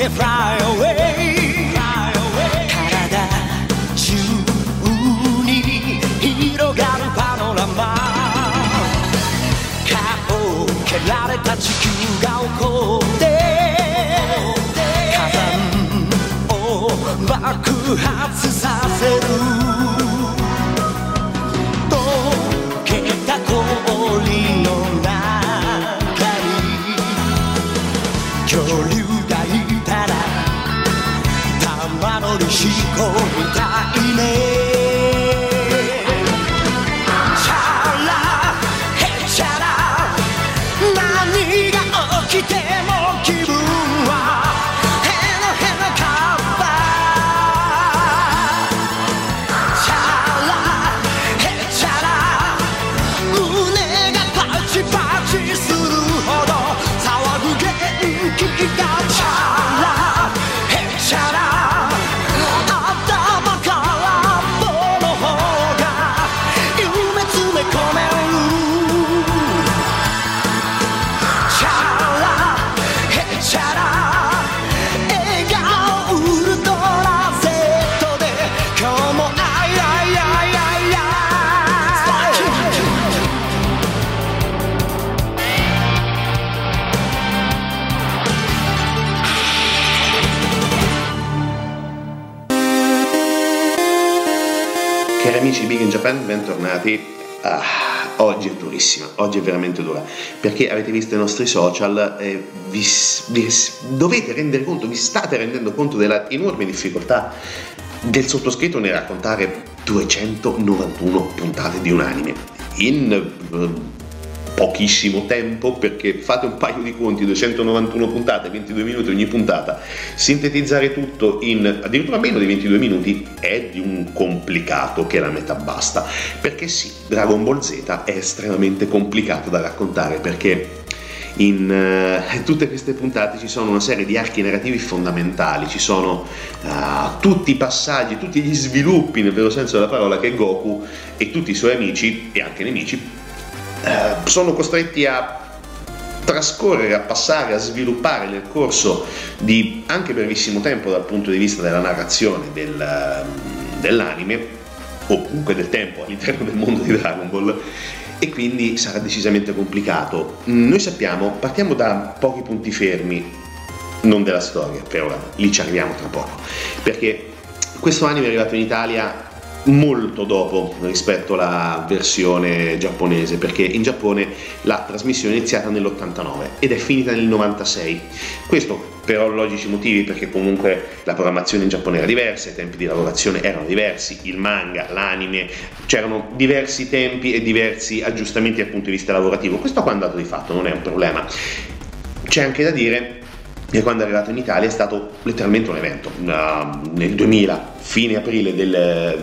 け fly away. 体中に広がるパノラマ。顔を蹴られた地球が怒って。火山を爆発させる。cold durissima, oggi è veramente dura, perché avete visto i nostri social e vi, vi dovete rendere conto, vi state rendendo conto della enorme difficoltà del sottoscritto nel raccontare 291 puntate di un anime. In eh, pochissimo tempo perché fate un paio di conti 291 puntate 22 minuti ogni puntata sintetizzare tutto in addirittura meno di 22 minuti è di un complicato che la metà basta. Perché sì Dragon Ball Z è estremamente complicato da raccontare perché in eh, tutte queste puntate ci sono una serie di archi narrativi fondamentali, ci sono ah, tutti i passaggi, tutti gli sviluppi nel vero senso della parola che Goku e tutti i suoi amici e anche nemici eh, sono costretti a trascorrere, a passare, a sviluppare nel corso di anche brevissimo tempo dal punto di vista della narrazione del, dell'anime o comunque del tempo all'interno del mondo di Dragon Ball e quindi sarà decisamente complicato. Noi sappiamo, partiamo da pochi punti fermi, non della storia, per ora, lì ci arriviamo tra poco, perché questo anime è arrivato in Italia molto dopo rispetto alla versione giapponese perché in Giappone la trasmissione è iniziata nell'89 ed è finita nel 96 questo per logici motivi perché comunque la programmazione in Giappone era diversa i tempi di lavorazione erano diversi il manga, l'anime c'erano diversi tempi e diversi aggiustamenti dal punto di vista lavorativo. Questo qua è andato di fatto? Non è un problema. C'è anche da dire che quando è arrivato in Italia è stato letteralmente un evento. Uh, nel 2000, fine aprile del,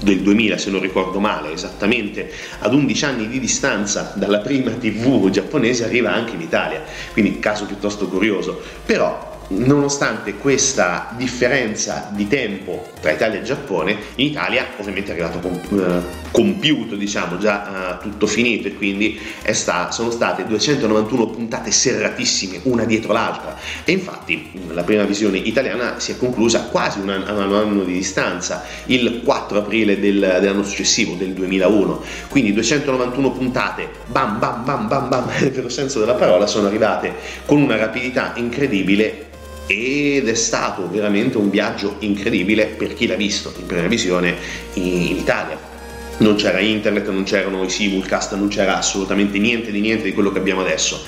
del 2000, se non ricordo male, esattamente ad 11 anni di distanza dalla prima TV giapponese, arriva anche in Italia. Quindi caso piuttosto curioso. Però nonostante questa differenza di tempo tra Italia e Giappone, in Italia ovviamente è arrivato eh, compiuto, diciamo, già eh, tutto finito e quindi sta- sono state 291 puntate serratissime una dietro l'altra. E infatti la prima visione italiana si è conclusa quasi un anno, un anno di distanza, il 4 aprile del, dell'anno successivo, del 2001, quindi 291 puntate, bam bam bam bam bam, nel vero senso della parola, sono arrivate con una rapidità incredibile ed è stato veramente un viaggio incredibile per chi l'ha visto in prima visione in Italia. Non c'era internet, non c'erano i simulcast, non c'era assolutamente niente di niente di quello che abbiamo adesso.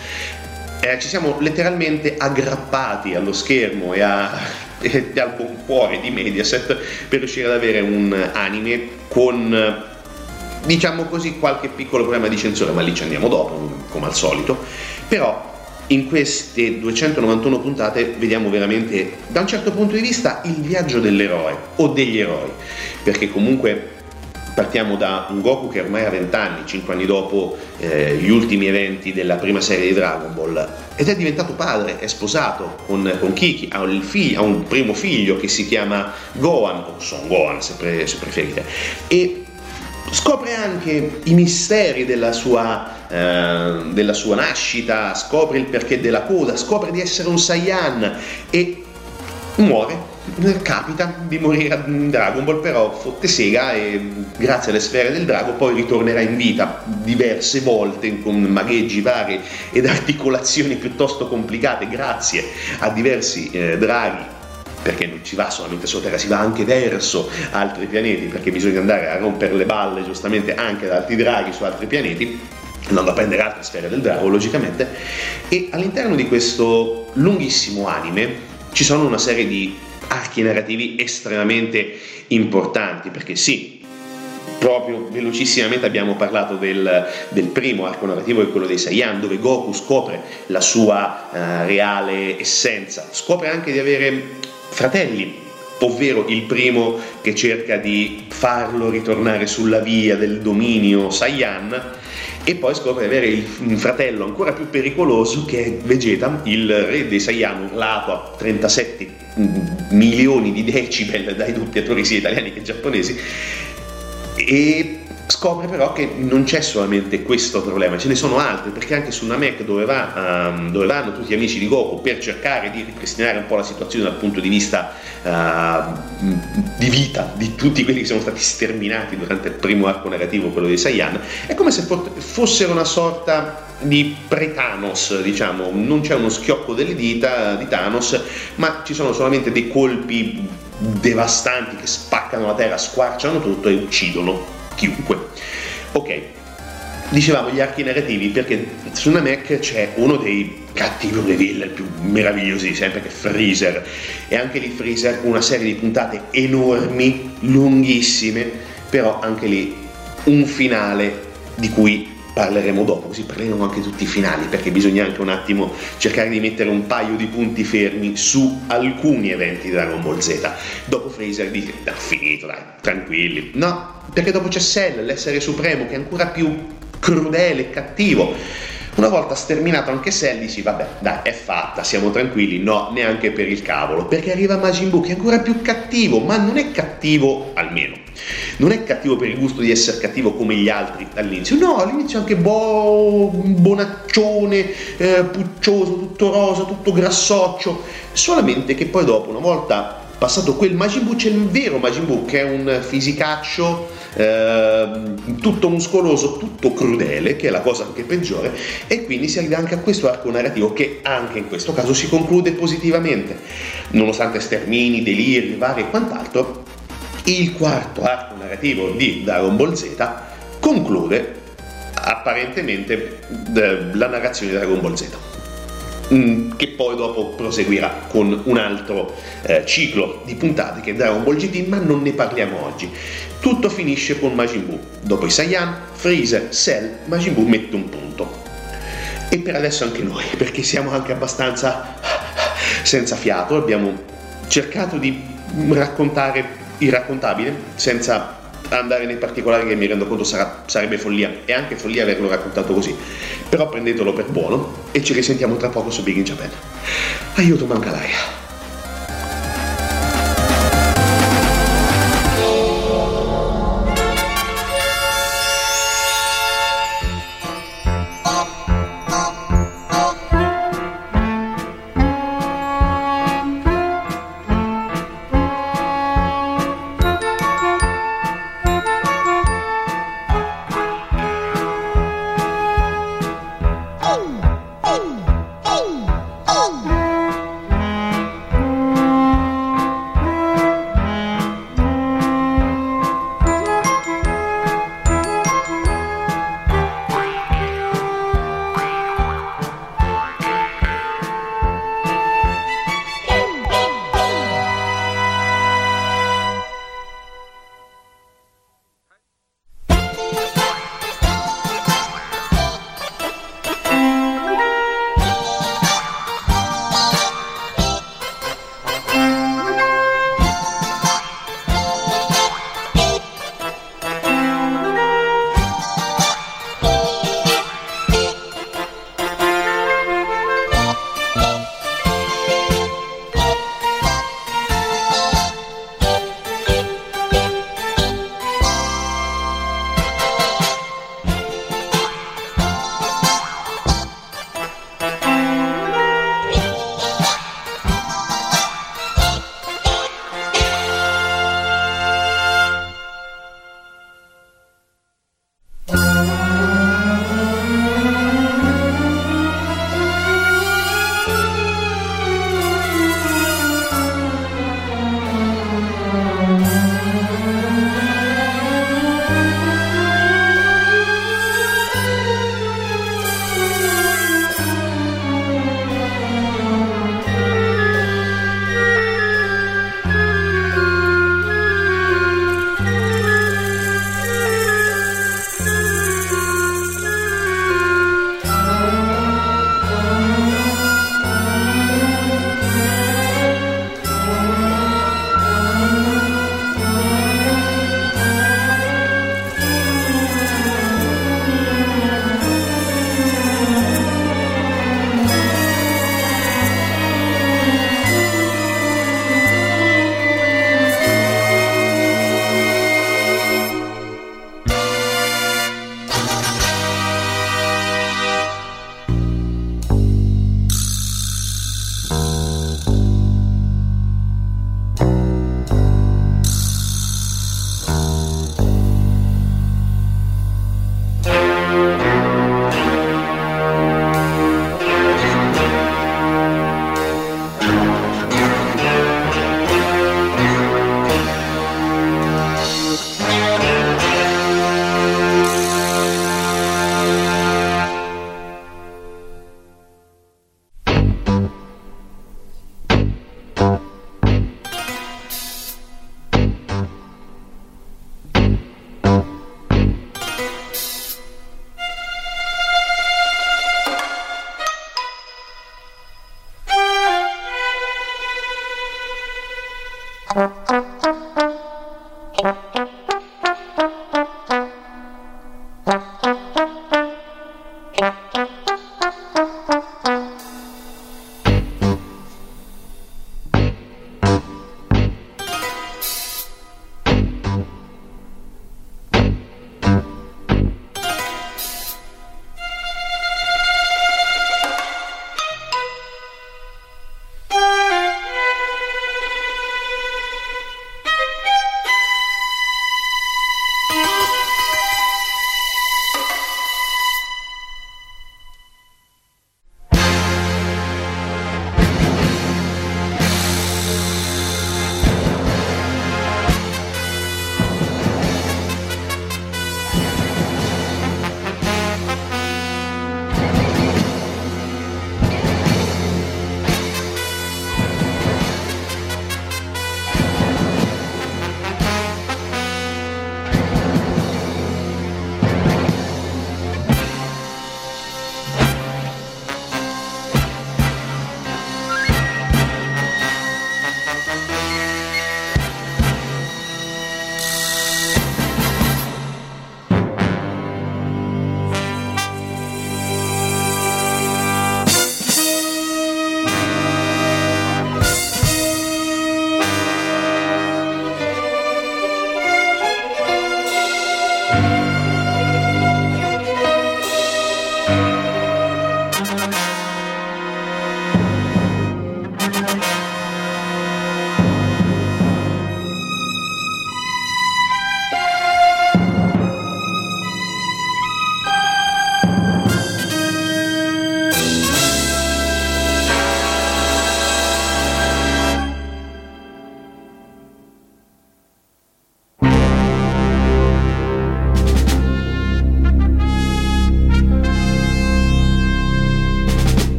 Eh, ci siamo letteralmente aggrappati allo schermo e, a, e al buon cuore di Mediaset per riuscire ad avere un anime con diciamo così qualche piccolo problema di censura, ma lì ci andiamo dopo, come al solito. Però in queste 291 puntate vediamo veramente da un certo punto di vista il viaggio dell'eroe o degli eroi, perché comunque partiamo da un Goku che ormai ha 20 anni, 5 anni dopo eh, gli ultimi eventi della prima serie di Dragon Ball, ed è diventato padre, è sposato con, con Kiki, ha, figlio, ha, un primo figlio che si chiama Gohan, o Son Gohan se, pre, se preferite, e scopre anche i misteri della sua, eh, della sua nascita, scopre il perché della coda, scopre di essere un Saiyan e muore capita di morire in Dragon Ball, però fotte sega e grazie alle sfere del drago poi ritornerà in vita diverse volte con magheggi vari ed articolazioni piuttosto complicate grazie a diversi eh, draghi perché non ci va solamente sulla Terra, si va anche verso altri pianeti, perché bisogna andare a rompere le balle giustamente anche ad altri draghi su altri pianeti, andando a prendere altre sfere del drago, logicamente, e all'interno di questo lunghissimo anime ci sono una serie di archi narrativi estremamente importanti, perché sì, proprio velocissimamente abbiamo parlato del, del, primo arco narrativo, che è quello dei Saiyan, dove Goku scopre la sua uh, reale essenza, scopre anche di avere fratelli, ovvero il primo che cerca di farlo ritornare sulla via del dominio Saiyan e poi scopre di avere un fratello ancora più pericoloso che è Vegeta, il re dei Saiyan, urlato a 37 milioni di decibel dai doppiatori sia italiani che giapponesi. E scopre però che non c'è solamente questo problema, ce ne sono altri, perché anche su Namek dove, va, um, dove vanno tutti gli amici di Goku per cercare di ripristinare un po' la situazione dal punto di vista uh, di vita di tutti quelli che sono stati sterminati durante il primo arco narrativo, quello dei Saiyan, è come se fossero una sorta di pre-Thanos, diciamo, non c'è uno schiocco delle dita di Thanos, ma ci sono solamente dei colpi devastanti che spaccano la terra, squarciano tutto e uccidono chiunque. Ok, dicevamo gli archi narrativi perché su Namek c'è uno dei cattivi reveal più meravigliosi di sempre che è Freezer e anche lì Freezer una serie di puntate enormi, lunghissime, però anche lì un finale di cui parleremo dopo, così parleremo anche tutti i finali, perché bisogna anche un attimo cercare di mettere un paio di punti fermi su alcuni eventi di Dragon Ball Z. Dopo Freezer dice, ha finito, dai, tranquilli. No, perché dopo c'è Cell, l'essere supremo, che è ancora più crudele e cattivo una volta sterminato anche Cell dici vabbè dai è fatta, siamo tranquilli, no neanche per il cavolo, perché arriva Majin Buu che è ancora più cattivo, ma non è cattivo almeno, non è cattivo per il gusto di essere cattivo come gli altri all'inizio, no all'inizio è anche bo- bonaccione, eh, puccioso, tutto rosa, tutto grassoccio, solamente che poi dopo una volta passato quel Majin Buu c'è il vero Majin Buu che è un fisicaccio eh, tutto muscoloso, tutto crudele, che è la cosa anche peggiore, e quindi si arriva anche a questo arco narrativo che anche in questo caso si conclude positivamente, nonostante stermini, deliri, vari e quant'altro. Il quarto arco narrativo di Dragon Ball Z conclude apparentemente eh, la narrazione di Dragon Ball Z. Mm, che poi dopo proseguirà con un altro eh, ciclo di puntate che è Dragon Ball GT, ma non ne parliamo oggi. Tutto finisce con Majin Buu. Dopo i Saiyan, Freezer, Cell, Majin Buu mette un punto. E per adesso anche noi, perché siamo anche abbastanza senza fiato, abbiamo cercato di raccontare il raccontabile senza andare nei particolari che mi rendo conto sarà, sarebbe follia e anche follia averlo raccontato così. Però prendetelo per buono e ci risentiamo tra poco su Big in Japan. Aiuto manca l'aria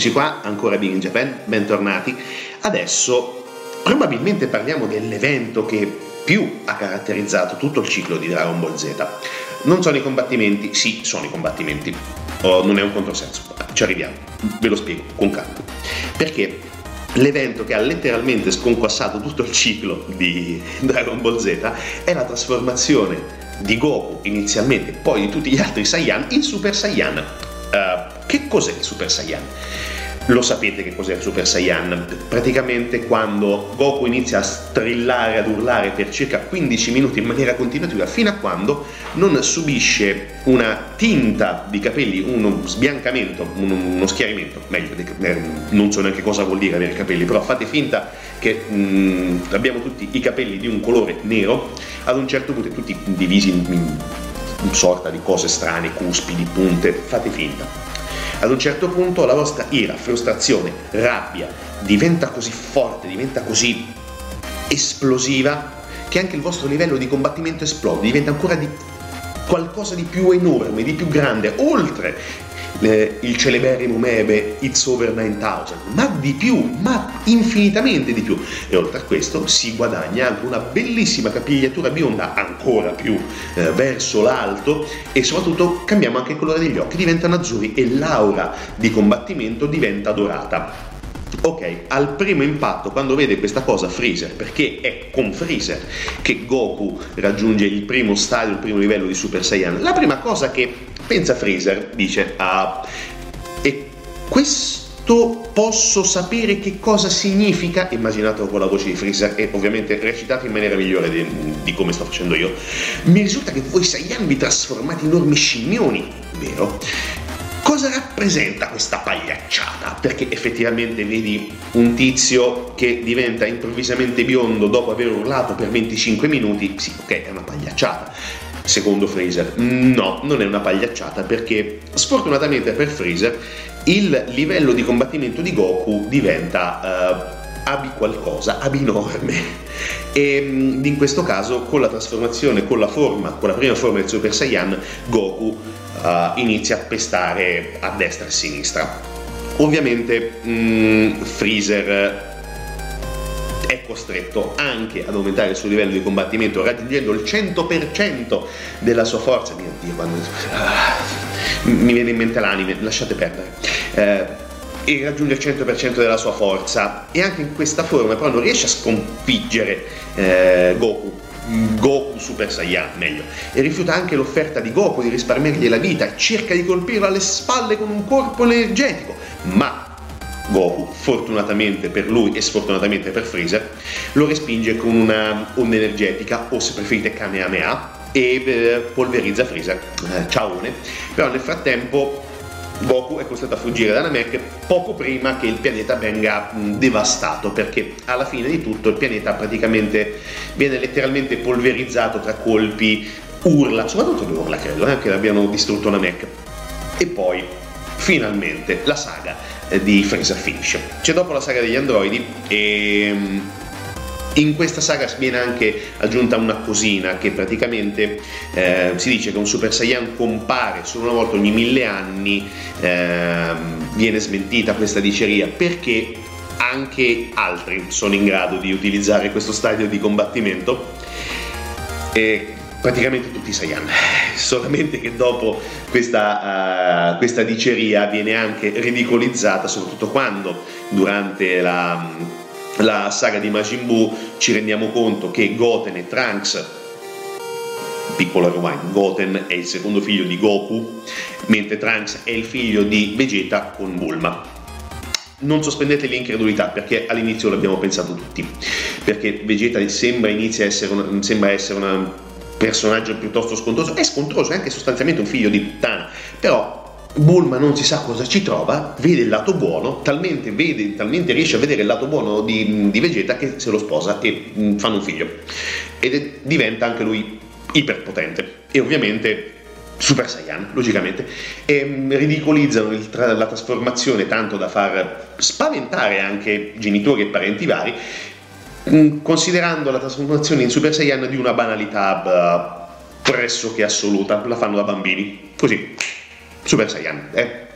Eccoci qua, ancora Big in Japan, bentornati. Adesso probabilmente parliamo dell'evento che più ha caratterizzato tutto il ciclo di Dragon Ball Z. Non sono i combattimenti, sì, sono i combattimenti. Oh, non è un controsenso, ci arriviamo, ve lo spiego con calma. Perché l'evento che ha letteralmente sconquassato tutto il ciclo di Dragon Ball Z è la trasformazione di Goku inizialmente, poi di tutti gli altri Saiyan in Super Saiyan Uh, che cos'è il Super Saiyan? Lo sapete che cos'è il Super Saiyan? Praticamente quando Goku inizia a strillare, ad urlare per circa 15 minuti in maniera continuativa, fino a quando non subisce una tinta di capelli, uno sbiancamento, uno schiarimento, meglio, eh, non so neanche cosa vuol dire avere capelli, però fate finta che mm, abbiamo tutti i capelli di un colore nero, ad un certo punto tutti divisi in, sorta di cose strane, cuspidi, punte, fate finta. Ad un certo punto la vostra ira, frustrazione, rabbia diventa così forte, diventa così esplosiva che anche il vostro livello di combattimento esplode, diventa ancora di qualcosa di più enorme, di più grande, oltre eh, il celeberrimo meme It's Over 9000, ma di più, ma infinitamente di più. E oltre a questo si guadagna anche una bellissima capigliatura bionda, ancora più eh, verso l'alto, e soprattutto cambiamo anche il colore degli occhi, diventano azzurri e l'aura di combattimento diventa dorata. Ok, al primo impatto, quando vede questa cosa Freezer, perché è con Freezer che Goku raggiunge il primo stadio, il primo livello di Super Saiyan, la prima cosa che pensa Freezer dice, ah, e questo posso sapere che cosa significa, immaginatelo con la voce di Freezer e ovviamente recitato in maniera migliore di, di come sto facendo io, mi risulta che voi Saiyan vi trasformate in enormi scimmioni, vero? Cosa rappresenta questa pagliacciata? Perché effettivamente vedi un tizio che diventa improvvisamente biondo dopo aver urlato per 25 minuti, sì, ok, è una pagliacciata. Secondo Fraser, no, non è una pagliacciata perché sfortunatamente per Fraser il livello di combattimento di Goku diventa... Uh, abi qualcosa, abinorme. E mm, in questo caso, con la trasformazione, con la forma, con la prima forma del Super Saiyan, Goku uh, inizia a pestare a destra e a sinistra. Ovviamente mh, mm, Freezer è costretto anche ad aumentare il suo livello di combattimento raggiungendo il 100% della sua forza. Mio Dio, quando... uh, mi viene in mente l'anime, lasciate perdere. Uh, e raggiunge il 100% della sua forza e anche in questa forma però non riesce a sconfiggere eh, Goku Goku Super Saiyan, meglio, e rifiuta anche l'offerta di Goku di risparmiargli la vita e cerca di colpirlo alle spalle con un corpo energetico, ma Goku, fortunatamente per lui e sfortunatamente per Freezer, lo respinge con una onda energetica o se preferite Kamehameha e eh, polverizza Freezer, eh, ciaone, però nel frattempo Goku è costretto a fuggire da Namek poco prima che il pianeta venga devastato perché alla fine di tutto il pianeta praticamente viene letteralmente polverizzato tra colpi, urla, soprattutto le urla credo, eh, che abbiano distrutto Namek e poi finalmente la saga di Freezer finisce. C'è dopo la saga degli androidi e in questa saga viene anche aggiunta una cosina che praticamente eh, si dice che un Super Saiyan compare solo una volta ogni mille anni, eh, viene smentita questa diceria perché anche altri sono in grado di utilizzare questo stadio di combattimento. E praticamente tutti i Saiyan, solamente che dopo questa, uh, questa diceria viene anche ridicolizzata, soprattutto quando durante la la saga di Majin Buu ci rendiamo conto che Goten e Trunks piccolo rewind, Goten è il secondo figlio di Goku, mentre Trunks è il figlio di Vegeta con Bulma. Non sospendete l'incredulità perché all'inizio l'abbiamo pensato tutti, perché Vegeta sembra, essere una, sembra essere un personaggio piuttosto scontroso, è scontroso, è anche sostanzialmente un figlio di puttana, però Bulma non si sa cosa ci trova, vede il lato buono, talmente, vede, talmente riesce a vedere il lato buono di, di, Vegeta che se lo sposa e mm, fanno un figlio. Ed è, diventa anche lui iperpotente. E ovviamente Super Saiyan, logicamente, e mm, ridicolizzano tra, la trasformazione tanto da far spaventare anche genitori e parenti vari, considerando la trasformazione in Super Saiyan di una banalità pressoché assoluta, la fanno da bambini, così Super Saiyan, eh?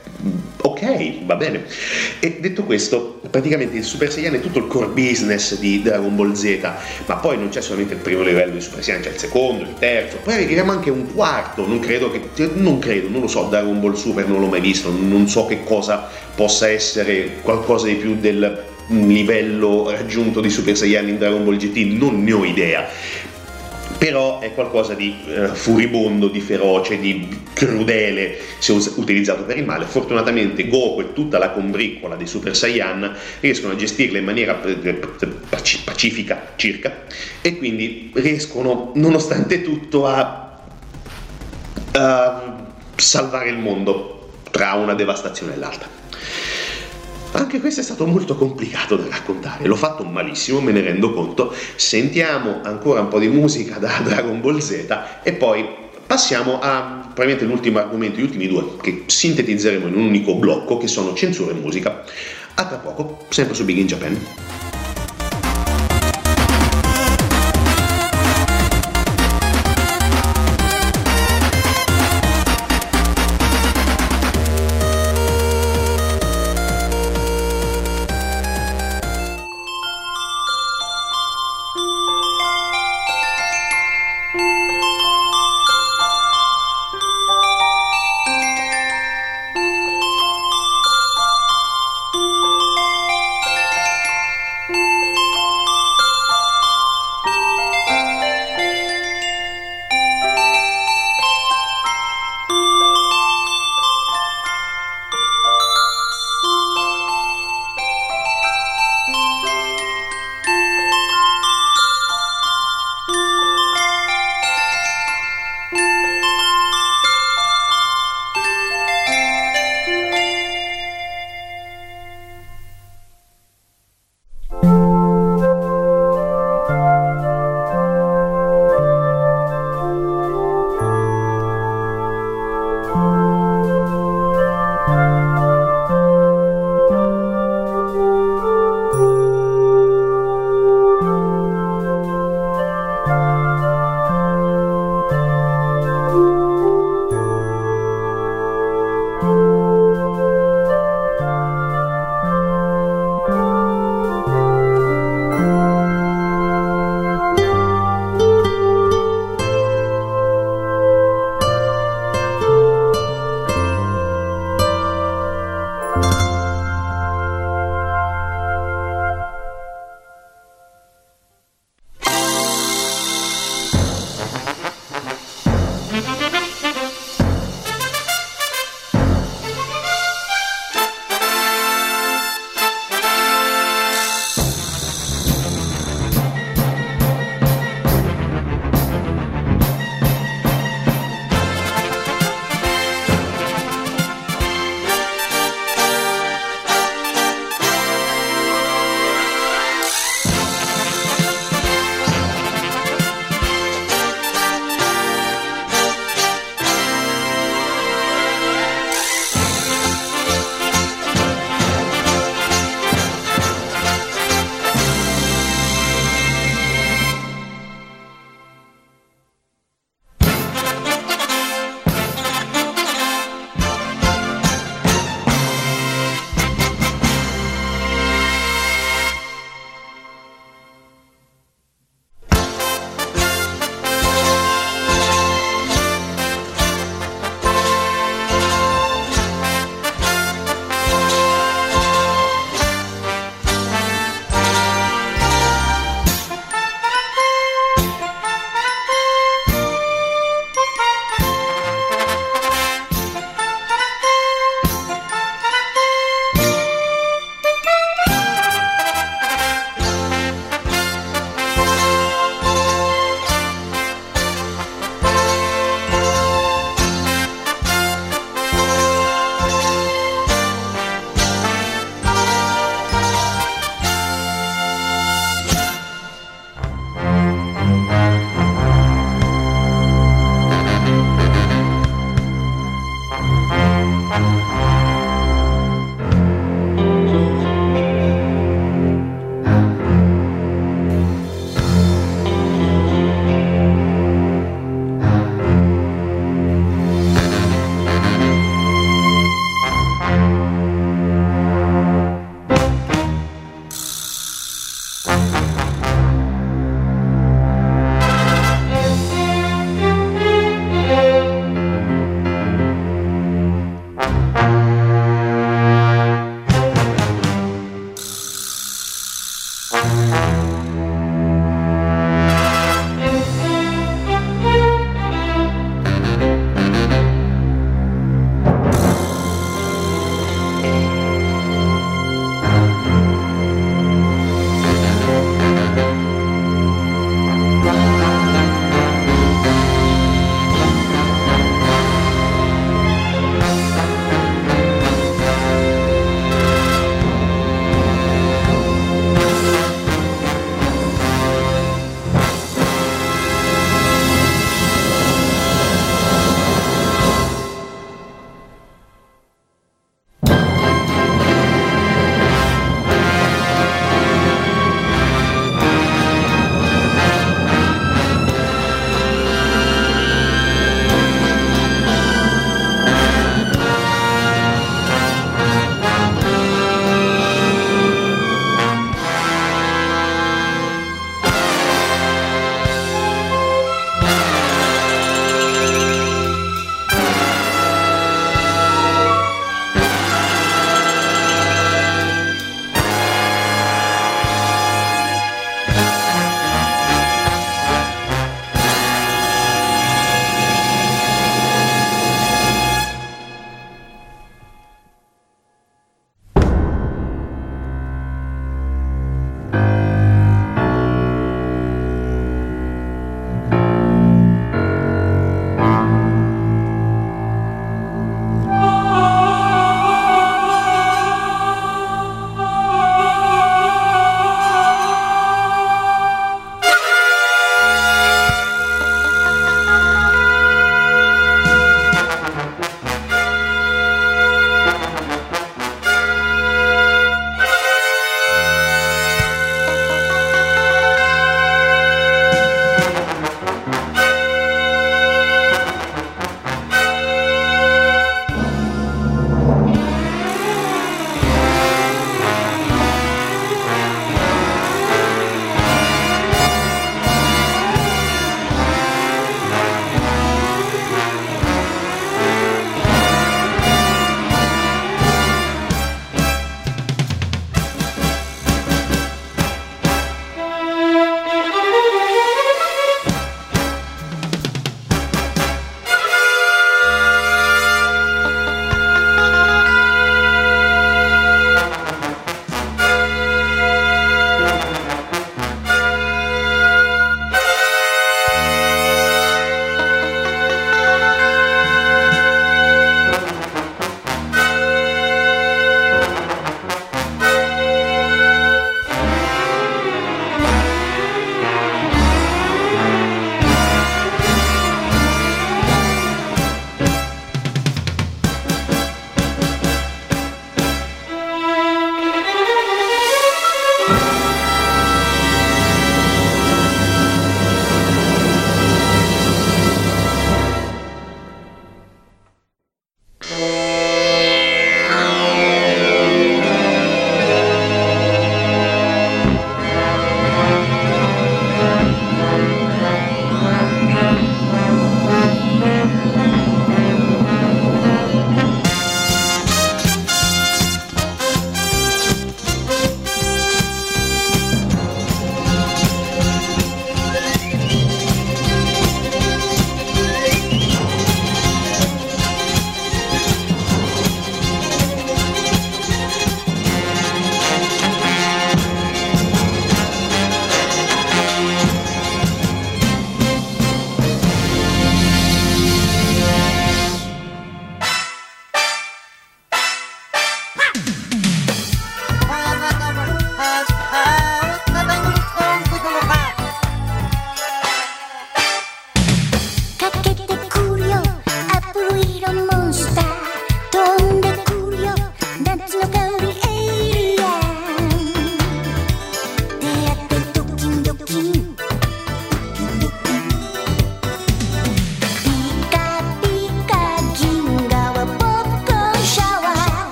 ok, va bene. E detto questo, praticamente il Super Saiyan è tutto il core business di Dragon Ball Z, ma poi non c'è solamente il primo livello di Super Saiyan, c'è il secondo, il terzo, poi arriviamo anche un quarto, non credo che, cioè, non credo, non lo so, Dragon Ball Super non l'ho mai visto, non so che cosa possa essere qualcosa di più del livello raggiunto di Super Saiyan in Dragon Ball GT, non ne ho idea però è qualcosa di eh, furibondo, di feroce, di crudele se utilizzato per il male. Fortunatamente Goku e tutta la combriccola di Super Saiyan riescono a gestirla in maniera pacifica circa e quindi riescono nonostante tutto a, a salvare il mondo tra una devastazione e l'altra. Anche questo è stato molto complicato da raccontare, l'ho fatto malissimo, me ne rendo conto. Sentiamo ancora un po' di musica da Dragon Ball Z e poi passiamo a probabilmente l'ultimo argomento, gli ultimi due, che sintetizzeremo in un unico blocco, che sono censura e musica. A tra poco, sempre su Big in Japan.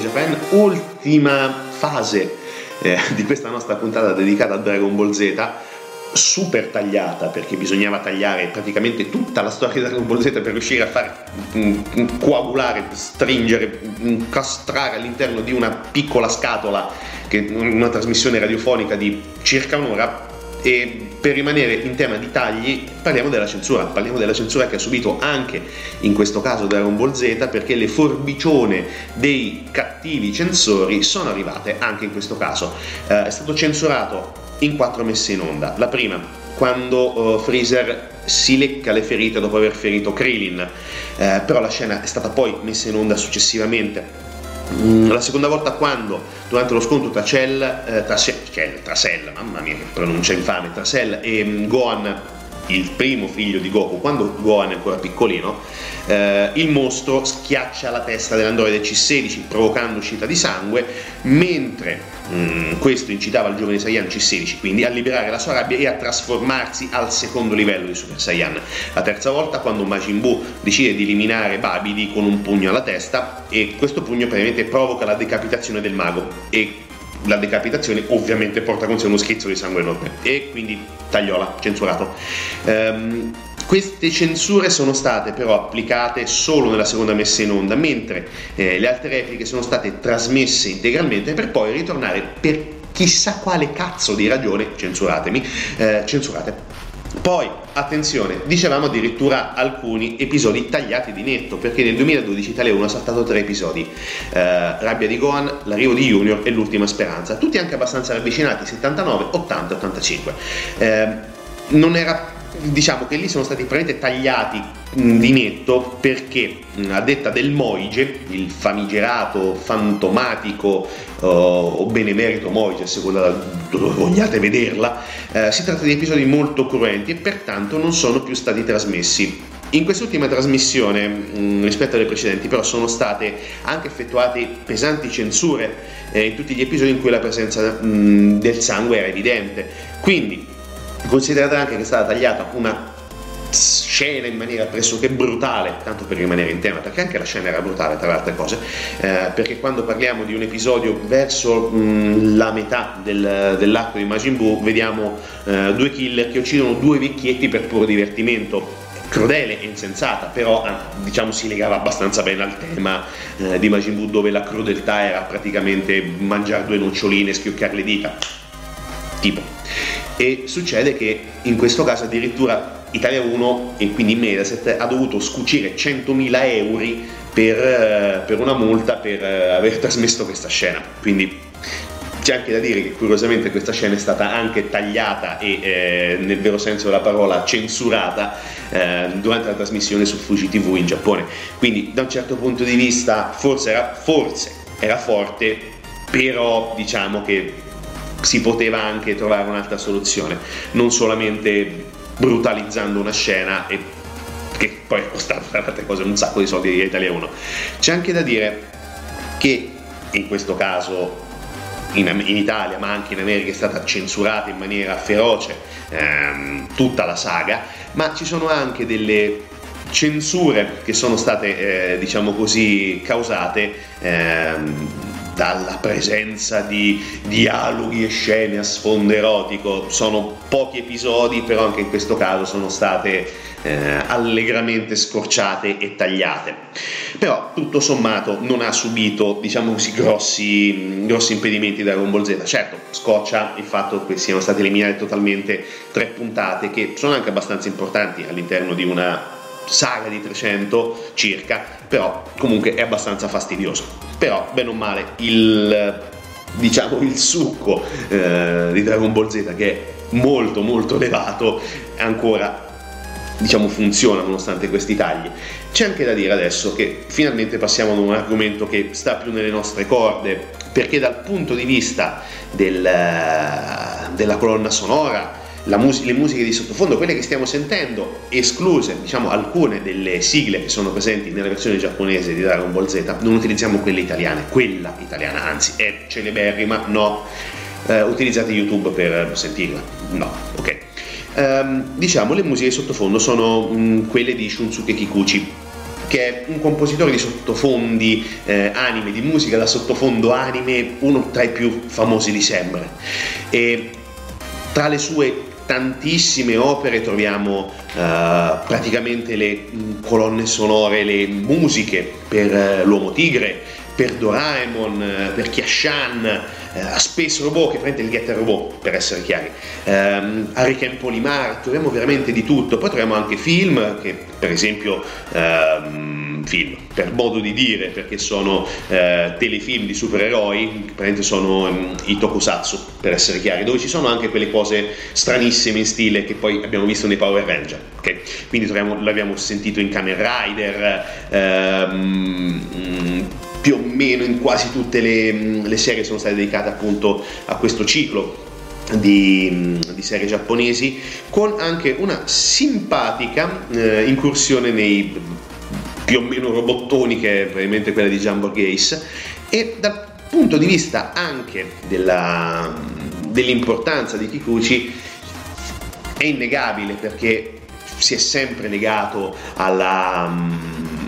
Japan, ultima fase eh, di questa nostra puntata dedicata a Dragon Ball Z, super tagliata perché bisognava tagliare praticamente tutta la storia di Dragon Ball Z per riuscire a far mm, mm, coagulare, stringere, incastrare all'interno di una piccola scatola, che una trasmissione radiofonica di circa un'ora e per rimanere in tema di tagli parliamo della censura, parliamo della censura che ha subito anche in questo caso Dragon Ball Z perché le forbicione dei cattivi censori sono arrivate anche in questo caso. Eh, è stato censurato in quattro messe in onda. La prima, quando eh, Freezer si lecca le ferite dopo aver ferito Krillin, eh, però la scena è stata poi messa in onda successivamente La seconda volta quando, durante lo scontro tra Cell, eh, tra, Se- Cell, Cell, mamma mia pronuncia infame, Cell e mm, Gohan, il primo figlio di Goku, quando Gohan è ancora piccolino, eh, il mostro schiaccia la testa dell'androide C16 provocando uscita di sangue, mentre mm, questo incitava il giovane Saiyan C16 quindi a liberare la sua rabbia e a trasformarsi al secondo livello di Super Saiyan. La terza volta quando Majin Buu decide di eliminare Babidi con un pugno alla testa e questo pugno praticamente provoca la decapitazione del mago e la decapitazione ovviamente porta con sé uno schizzo di sangue enorme e quindi tagliola, censurato. Ehm, queste censure sono state però applicate solo nella seconda messa in onda, mentre eh, le altre repliche sono state trasmesse integralmente per poi ritornare per chissà quale cazzo di ragione, censuratemi, eh, censurate. Poi, attenzione, dicevamo addirittura alcuni episodi tagliati di netto, perché nel 2012 Italia 1 ha saltato tre episodi, eh, Rabbia di Gohan, L'arrivo di Junior e L'ultima speranza, tutti anche abbastanza ravvicinati, 79, 80 e 85. Eh, non era diciamo che lì sono stati praticamente tagliati mh, di netto perché mh, a detta del Moige, il famigerato, fantomatico eh, o benemerito Moige, a seconda da dove vogliate vederla, eh, si tratta di episodi molto cruenti e pertanto non sono più stati trasmessi. In quest'ultima trasmissione, mh, rispetto alle precedenti, però sono state anche effettuate pesanti censure eh, in tutti gli episodi in cui la presenza del sangue era evidente. Quindi, considerate anche che è stata tagliata una scena in maniera pressoché brutale, tanto per rimanere in tema, perché anche la scena era brutale tra le altre cose, eh, perché quando parliamo di un episodio verso mh, la metà del- dell'arco di Majin Buu vediamo eh, due killer che uccidono due vecchietti per puro divertimento, crudele e insensata, però eh, diciamo si legava abbastanza bene al tema eh, di Majin Buu dove la crudeltà era praticamente mangiare due noccioline e schioccare le dita, tipo. E succede che in questo caso addirittura Italia 1 e quindi Mediaset ha dovuto scucire 100.000 euro per, eh, per una multa per eh, aver trasmesso questa scena. Quindi c'è anche da dire che curiosamente questa scena è stata anche tagliata e eh, nel vero senso della parola censurata eh, durante la trasmissione su Fuji TV in Giappone. Quindi da un certo punto di vista forse era, forse era forte, però diciamo che si poteva anche trovare un'altra soluzione, non solamente brutalizzando una scena e che poi è altre cose un sacco di soldi a Italia 1. C'è anche da dire che in questo caso in, in Italia ma anche in America è stata censurata in maniera feroce ehm, tutta la saga, ma ci sono anche delle censure che sono state, eh, diciamo così, causate ehm, dalla presenza di dialoghi e scene a sfondo erotico. Sono pochi episodi, però anche in questo caso sono state eh, allegramente scorciate e tagliate. Però tutto sommato non ha subito, diciamo così, grossi, grossi impedimenti da Ball Z. Certo, scoccia il fatto che siano state eliminate totalmente tre puntate che sono anche abbastanza importanti all'interno di una saga di 300 circa, però comunque è abbastanza fastidioso. Però, bene o male, il diciamo il succo eh, di Dragon Ball Z che è molto molto elevato ancora diciamo funziona nonostante questi tagli. C'è anche da dire adesso che finalmente passiamo ad un argomento che sta più nelle nostre corde, perché dal punto di vista del, della colonna sonora mus- le musiche di sottofondo, quelle che stiamo sentendo, escluse diciamo alcune delle sigle che sono presenti nella versione giapponese di Dragon Ball Z, non utilizziamo quelle italiane, quella italiana, anzi è celeberrima, no, eh, utilizzate YouTube per sentirla, no, ok. Ehm, diciamo le musiche di sottofondo sono mh, quelle di Shunsuke Kikuchi, che è un compositore di sottofondi eh, anime, di musica da sottofondo anime, uno tra i più famosi di sempre. E tra le sue tantissime opere troviamo eh, praticamente le mh, colonne sonore, le musiche per eh, l'Uomo Tigre, per Doraemon, eh, per Kiashan, eh, Space Robot, che prende il Getter Robot per essere chiari, ehm, Hurricane Polimar, troviamo veramente di tutto, poi troviamo anche film che per esempio ehm, film, per modo di dire, perché sono eh, telefilm di supereroi, praticamente sono ehm, i tokusatsu per essere chiari, dove ci sono anche quelle cose stranissime in stile che poi abbiamo visto nei Power Ranger, ok? quindi troviamo, l'abbiamo sentito in Kamen Rider, ehm, più o meno in quasi tutte le, le serie sono state dedicate appunto a questo ciclo di, di, serie giapponesi con anche una simpatica eh, incursione nei più o meno robottoni che è probabilmente quella di Jumbo Gaze. E dal punto di vista anche della, dell'importanza di Kikuchi è innegabile perché si è sempre legato alla,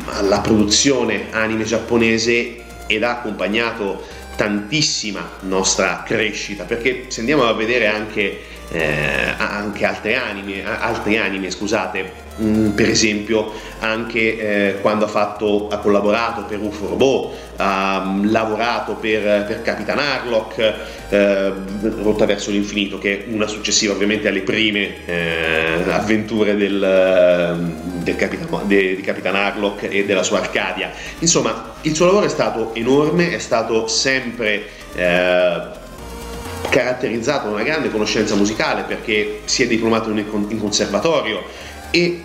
alla produzione anime giapponese ed ha accompagnato tantissima nostra crescita perché se andiamo a vedere anche, eh, anche altre anime, altre anime scusate, mh, per esempio anche eh, quando ha, fatto, ha collaborato per UFO Robot, ha lavorato per, per Capitan Harlock, eh, Rotta verso l'infinito, che è una successiva ovviamente alle prime eh, avventure del, del Capitan, de, di Capitan Harlock e della sua Arcadia. Insomma, il suo lavoro è stato enorme, è stato sempre eh, caratterizzato da una grande conoscenza musicale perché si è diplomato in, conservatorio e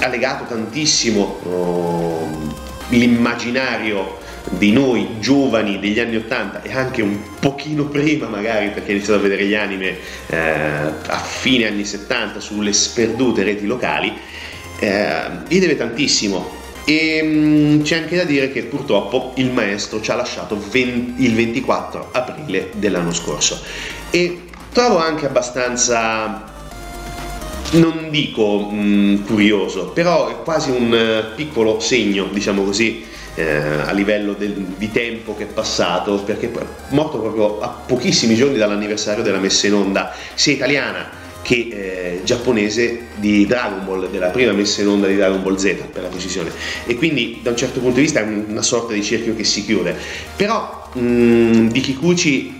ha legato tantissimo oh, l'immaginario di noi giovani degli anni 80 e anche un pochino prima magari perché ho iniziato a vedere gli anime eh, a fine anni 70 sulle sperdute reti locali eh, gli deve tantissimo e mh, c'è anche da dire che purtroppo il maestro ci ha lasciato 20, il 24 aprile dell'anno scorso. E trovo anche abbastanza non dico mh, curioso, però è quasi un uh, piccolo segno, diciamo così, eh, a livello del, di tempo che è passato, perché è morto proprio a pochissimi giorni dall'anniversario della messa in onda, sia italiana che eh, giapponese di Dragon Ball, della prima messa in onda di Dragon Ball Z per la precisione. E quindi da un certo punto di vista è una sorta di cerchio che si chiude. Però mh, di Kikuchi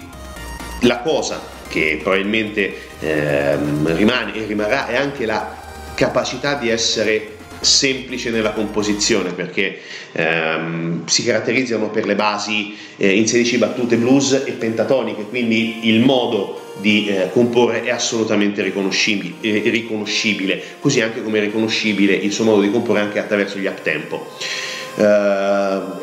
la cosa che probabilmente ehm, rimane e rimarrà è anche la capacità di essere semplice nella composizione perché ehm, si caratterizzano per le basi eh, in 16 battute blues e pentatoniche quindi il modo di eh, comporre è assolutamente riconoscibile, eh, riconoscibile, così anche come è riconoscibile il suo modo di comporre anche attraverso gli up tempo ehm,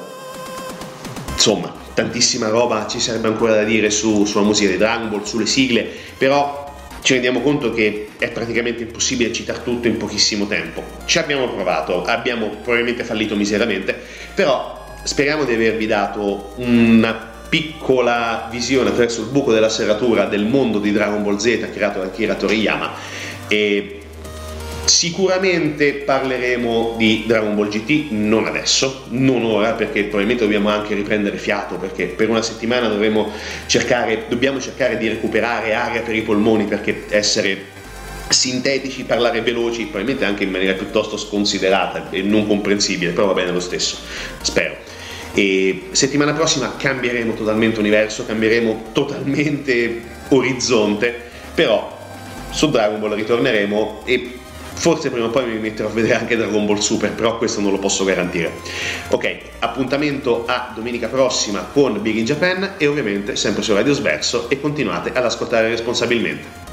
insomma tantissima roba ci sarebbe ancora da dire su, sulla musica di Dragon Ball, sulle sigle, però ci rendiamo conto che è praticamente impossibile citare tutto in pochissimo tempo. Ci abbiamo provato, abbiamo probabilmente fallito miseramente, però speriamo di avervi dato una piccola visione attraverso il buco della serratura del mondo di Dragon Ball Z creato da Kira Toriyama e Sicuramente parleremo di Dragon Ball GT, non adesso, non ora, perché probabilmente dobbiamo anche riprendere fiato, perché per una settimana dovremo cercare, dobbiamo cercare di recuperare aria per i polmoni, perché essere sintetici, parlare veloci, probabilmente anche in maniera piuttosto sconsiderata e non comprensibile, però va bene lo stesso, spero. E settimana prossima cambieremo totalmente universo, cambieremo totalmente orizzonte, però su Dragon Ball ritorneremo e Forse prima o poi mi metterò a vedere anche Dragon Ball Super, però questo non lo posso garantire. Ok, appuntamento a domenica prossima con Big in Japan e ovviamente sempre su Radio Sverso e continuate ad ascoltare responsabilmente.